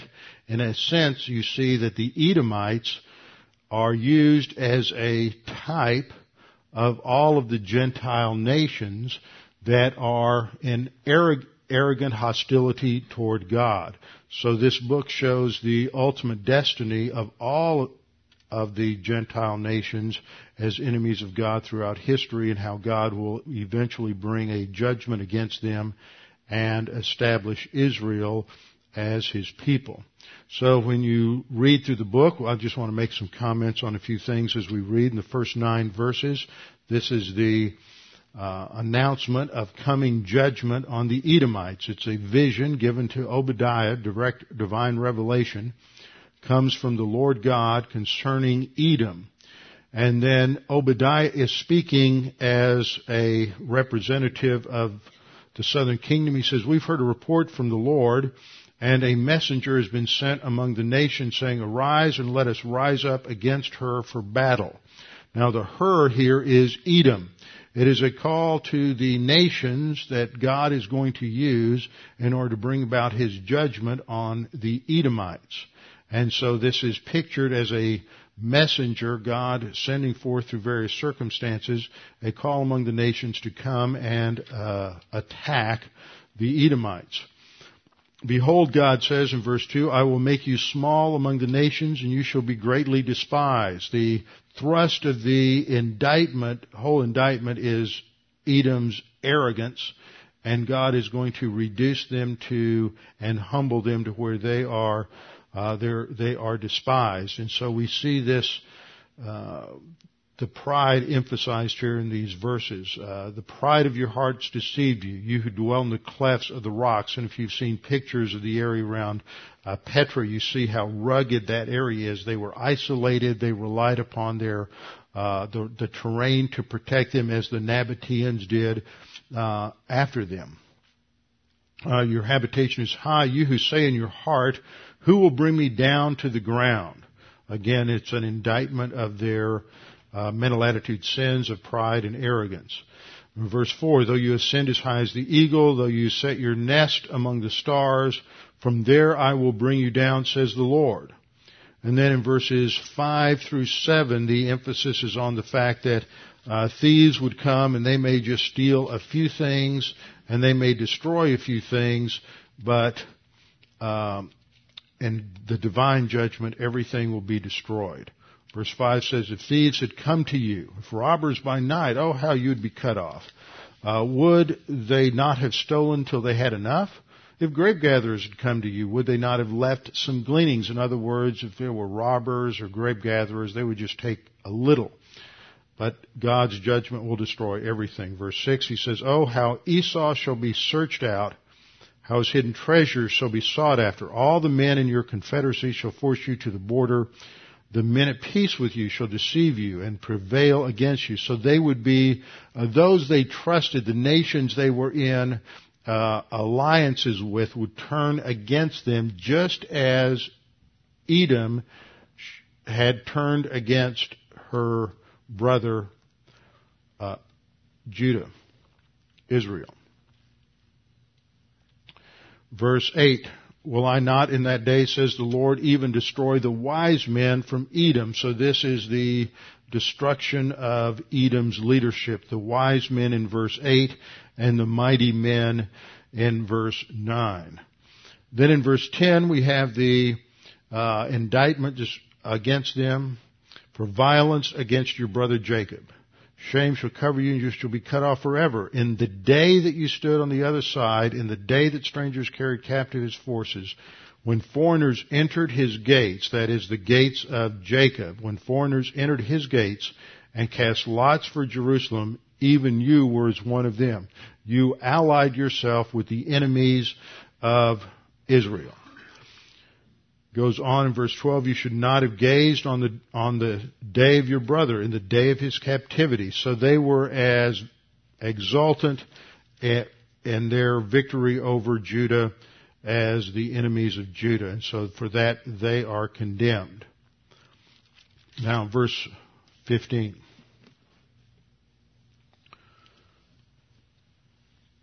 in a sense, you see that the Edomites are used as a type of all of the Gentile nations that are in arrogant hostility toward God. So this book shows the ultimate destiny of all of the Gentile nations as enemies of God throughout history and how God will eventually bring a judgment against them and establish Israel as his people. So when you read through the book, I just want to make some comments on a few things as we read in the first nine verses. This is the uh, announcement of coming judgment on the Edomites. It's a vision given to Obadiah, direct divine revelation comes from the Lord God concerning Edom. And then Obadiah is speaking as a representative of the southern kingdom. He says, we've heard a report from the Lord and a messenger has been sent among the nations saying, arise and let us rise up against her for battle. Now the her here is Edom. It is a call to the nations that God is going to use in order to bring about His judgment on the Edomites. And so this is pictured as a messenger, God sending forth through various circumstances a call among the nations to come and uh, attack the Edomites. Behold, God says in verse 2, I will make you small among the nations and you shall be greatly despised. The thrust of the indictment, whole indictment is Edom's arrogance and God is going to reduce them to and humble them to where they are uh, they are despised. And so we see this, uh, the pride emphasized here in these verses. Uh, the pride of your hearts deceived you, you who dwell in the clefts of the rocks. And if you've seen pictures of the area around uh, Petra, you see how rugged that area is. They were isolated. They relied upon their uh, the, the terrain to protect them, as the Nabateans did uh, after them. Uh, your habitation is high. You who say in your heart, who will bring me down to the ground? Again, it's an indictment of their uh, mental attitude sins of pride and arrogance. Verse 4, though you ascend as high as the eagle, though you set your nest among the stars, from there I will bring you down, says the Lord. And then in verses 5 through 7, the emphasis is on the fact that uh, thieves would come and they may just steal a few things and they may destroy a few things, but um, in the divine judgment, everything will be destroyed. Verse 5 says, If thieves had come to you, if robbers by night, oh, how you'd be cut off. Uh, would they not have stolen till they had enough? If grape gatherers had come to you, would they not have left some gleanings? In other words, if there were robbers or grape gatherers, they would just take a little. But God's judgment will destroy everything. Verse 6, he says, Oh, how Esau shall be searched out, how his hidden treasures shall be sought after. All the men in your confederacy shall force you to the border. The men at peace with you shall deceive you and prevail against you. So they would be uh, those they trusted, the nations they were in uh, alliances with would turn against them just as Edom had turned against her brother uh, Judah, Israel. Verse 8, Will I not in that day, says the Lord, even destroy the wise men from Edom? So this is the destruction of Edom's leadership. The wise men in verse 8 and the mighty men in verse 9. Then in verse 10 we have the uh, indictment against them for violence against your brother Jacob. Shame shall cover you and you shall be cut off forever. In the day that you stood on the other side, in the day that strangers carried captive his forces, when foreigners entered his gates, that is the gates of Jacob, when foreigners entered his gates and cast lots for Jerusalem, even you were as one of them. You allied yourself with the enemies of Israel. Goes on in verse 12, you should not have gazed on the, on the day of your brother, in the day of his captivity. So they were as exultant in their victory over Judah as the enemies of Judah. And so for that they are condemned. Now verse 15.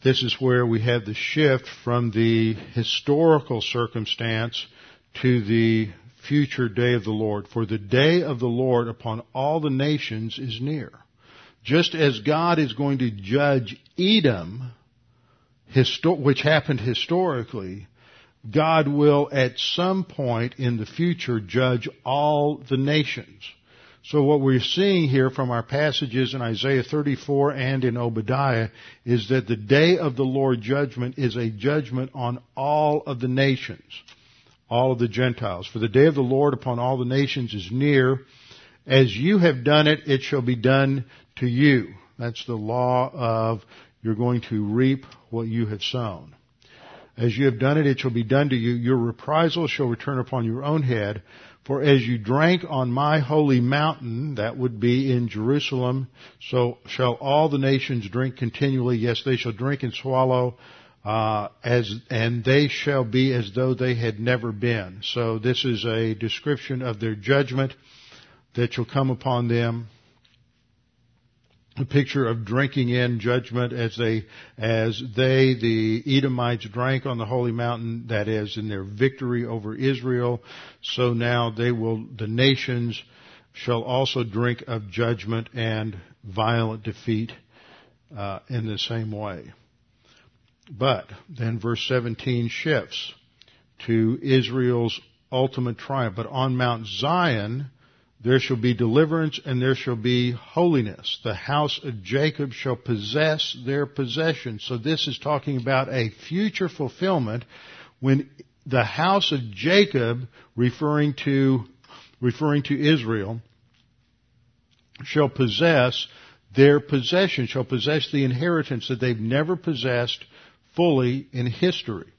This is where we have the shift from the historical circumstance to the future day of the Lord. For the day of the Lord upon all the nations is near. Just as God is going to judge Edom, which happened historically, God will at some point in the future judge all the nations. So what we're seeing here from our passages in Isaiah 34 and in Obadiah is that the day of the Lord judgment is a judgment on all of the nations, all of the Gentiles. For the day of the Lord upon all the nations is near. As you have done it, it shall be done to you. That's the law of you're going to reap what you have sown. As you have done it, it shall be done to you. Your reprisal shall return upon your own head. For as you drank on my holy mountain, that would be in Jerusalem, so shall all the nations drink continually. Yes, they shall drink and swallow, uh, as and they shall be as though they had never been. So this is a description of their judgment that shall come upon them a picture of drinking in judgment as they, as they, the Edomites drank on the holy mountain, that is, in their victory over Israel. So now they will, the nations shall also drink of judgment and violent defeat uh, in the same way. But then verse 17 shifts to Israel's ultimate triumph. But on Mount Zion, there shall be deliverance and there shall be holiness. The house of Jacob shall possess their possession. So this is talking about a future fulfillment when the house of Jacob, referring to, referring to Israel, shall possess their possession, shall possess the inheritance that they've never possessed fully in history.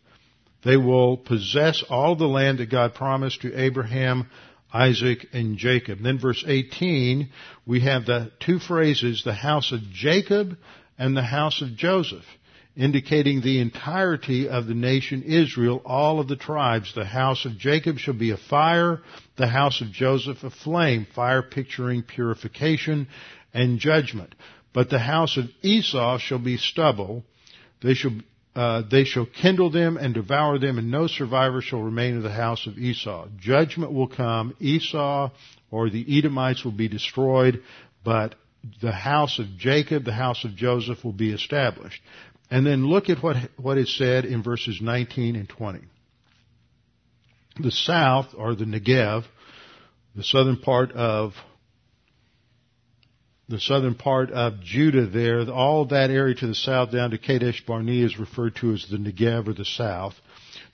They will possess all the land that God promised to Abraham, Isaac, and Jacob. Then verse 18, we have the two phrases, the house of Jacob and the house of Joseph, indicating the entirety of the nation Israel, all of the tribes. The house of Jacob shall be a fire, the house of Joseph a flame, fire picturing purification and judgment. but the house of Esau shall be stubble. They shall, uh, they shall kindle them and devour them, and no survivor shall remain of the house of Esau. Judgment will come. Esau or the Edomites will be destroyed, but the house of Jacob, the house of Joseph will be established. And then look at what, what is said in verses 19 and 20. The south, or the Negev, the southern part of the southern part of Judah there, all that area to the south down to Kadesh Barnea is referred to as the Negev or the south.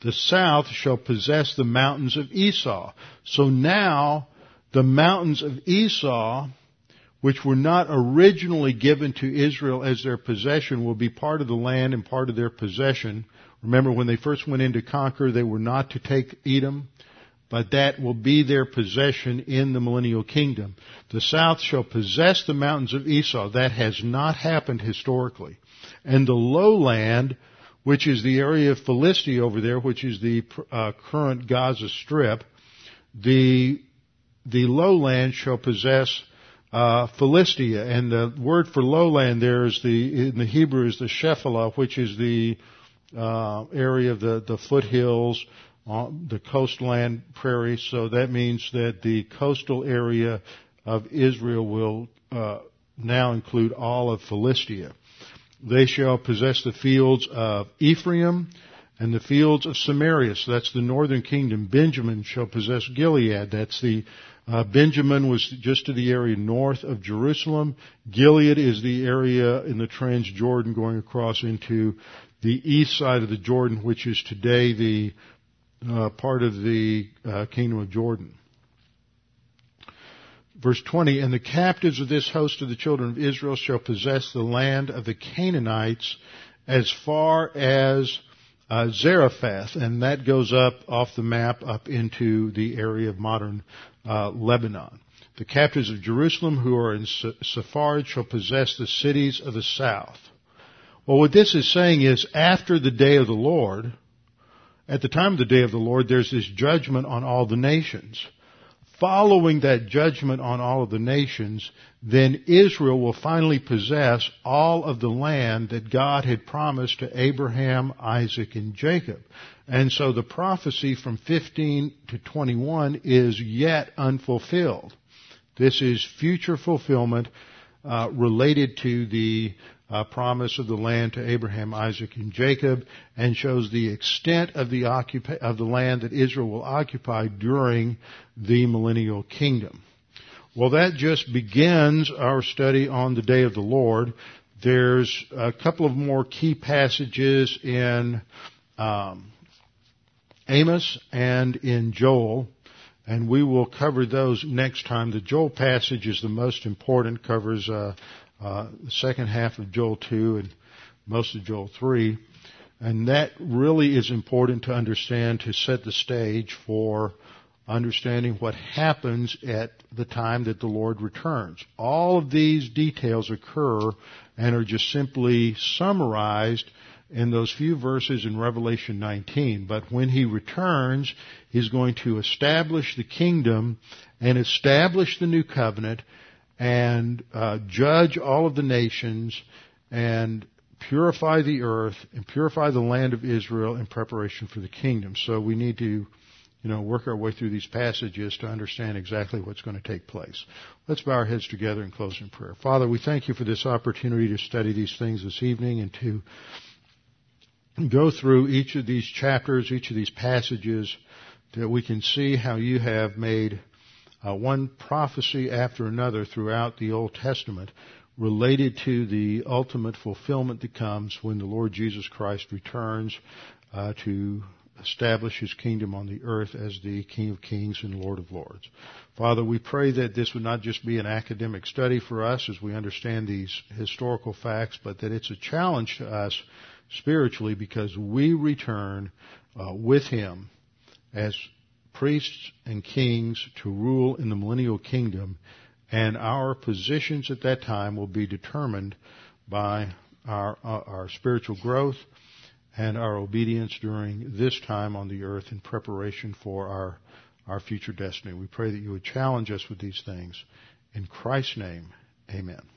The south shall possess the mountains of Esau. So now the mountains of Esau which were not originally given to Israel as their possession will be part of the land and part of their possession. Remember when they first went in to conquer, they were not to take Edom, but that will be their possession in the millennial kingdom. The south shall possess the mountains of Esau. That has not happened historically. And the lowland, which is the area of Philistia over there, which is the uh, current Gaza Strip, the the lowland shall possess uh, Philistia, and the word for lowland there is the in the Hebrew is the Shephelah, which is the uh, area of the the foothills, the coastland prairie. So that means that the coastal area of Israel will uh, now include all of Philistia. They shall possess the fields of Ephraim and the fields of Samaria. So that's the northern kingdom. Benjamin shall possess Gilead. That's the uh, Benjamin was just to the area north of Jerusalem. Gilead is the area in the Transjordan going across into the east side of the Jordan, which is today the uh, part of the uh, kingdom of Jordan. Verse 20, and the captives of this host of the children of Israel shall possess the land of the Canaanites as far as uh, Zarephath, and that goes up off the map up into the area of modern uh, Lebanon. The captives of Jerusalem who are in Sepharad shall possess the cities of the south. Well, what this is saying is after the day of the Lord, at the time of the day of the Lord, there's this judgment on all the nations following that judgment on all of the nations, then Israel will finally possess all of the land that God had promised to Abraham, Isaac, and Jacob. And so the prophecy from 15 to 21 is yet unfulfilled. This is future fulfillment uh, related to the uh, promise of the land to Abraham, Isaac, and Jacob, and shows the extent of the occupa- of the land that Israel will occupy during the millennial kingdom. Well, that just begins our study on the day of the Lord. There's a couple of more key passages in um, Amos and in Joel, and we will cover those next time. The Joel passage is the most important, covers uh, uh, the second half of Joel 2 and most of Joel 3. And that really is important to understand to set the stage for understanding what happens at the time that the Lord returns. All of these details occur and are just simply summarized in those few verses in Revelation 19. But when he returns, he's going to establish the kingdom and establish the new covenant and uh, judge all of the nations and purify the earth and purify the land of Israel in preparation for the kingdom. So we need to, you know, work our way through these passages to understand exactly what's going to take place. Let's bow our heads together in closing prayer. Father, we thank you for this opportunity to study these things this evening and to go through each of these chapters, each of these passages, that we can see how you have made uh, one prophecy after another throughout the Old Testament related to the ultimate fulfillment that comes when the Lord Jesus Christ returns uh, to establish his kingdom on the earth as the King of Kings and Lord of Lords. Father, we pray that this would not just be an academic study for us as we understand these historical facts, but that it's a challenge to us spiritually because we return uh, with him as priests and kings to rule in the millennial kingdom, and our positions at that time will be determined by our, uh, our spiritual growth and our obedience during this time on the earth in preparation for our, our future destiny. We pray that you would challenge us with these things. In Christ's name, amen.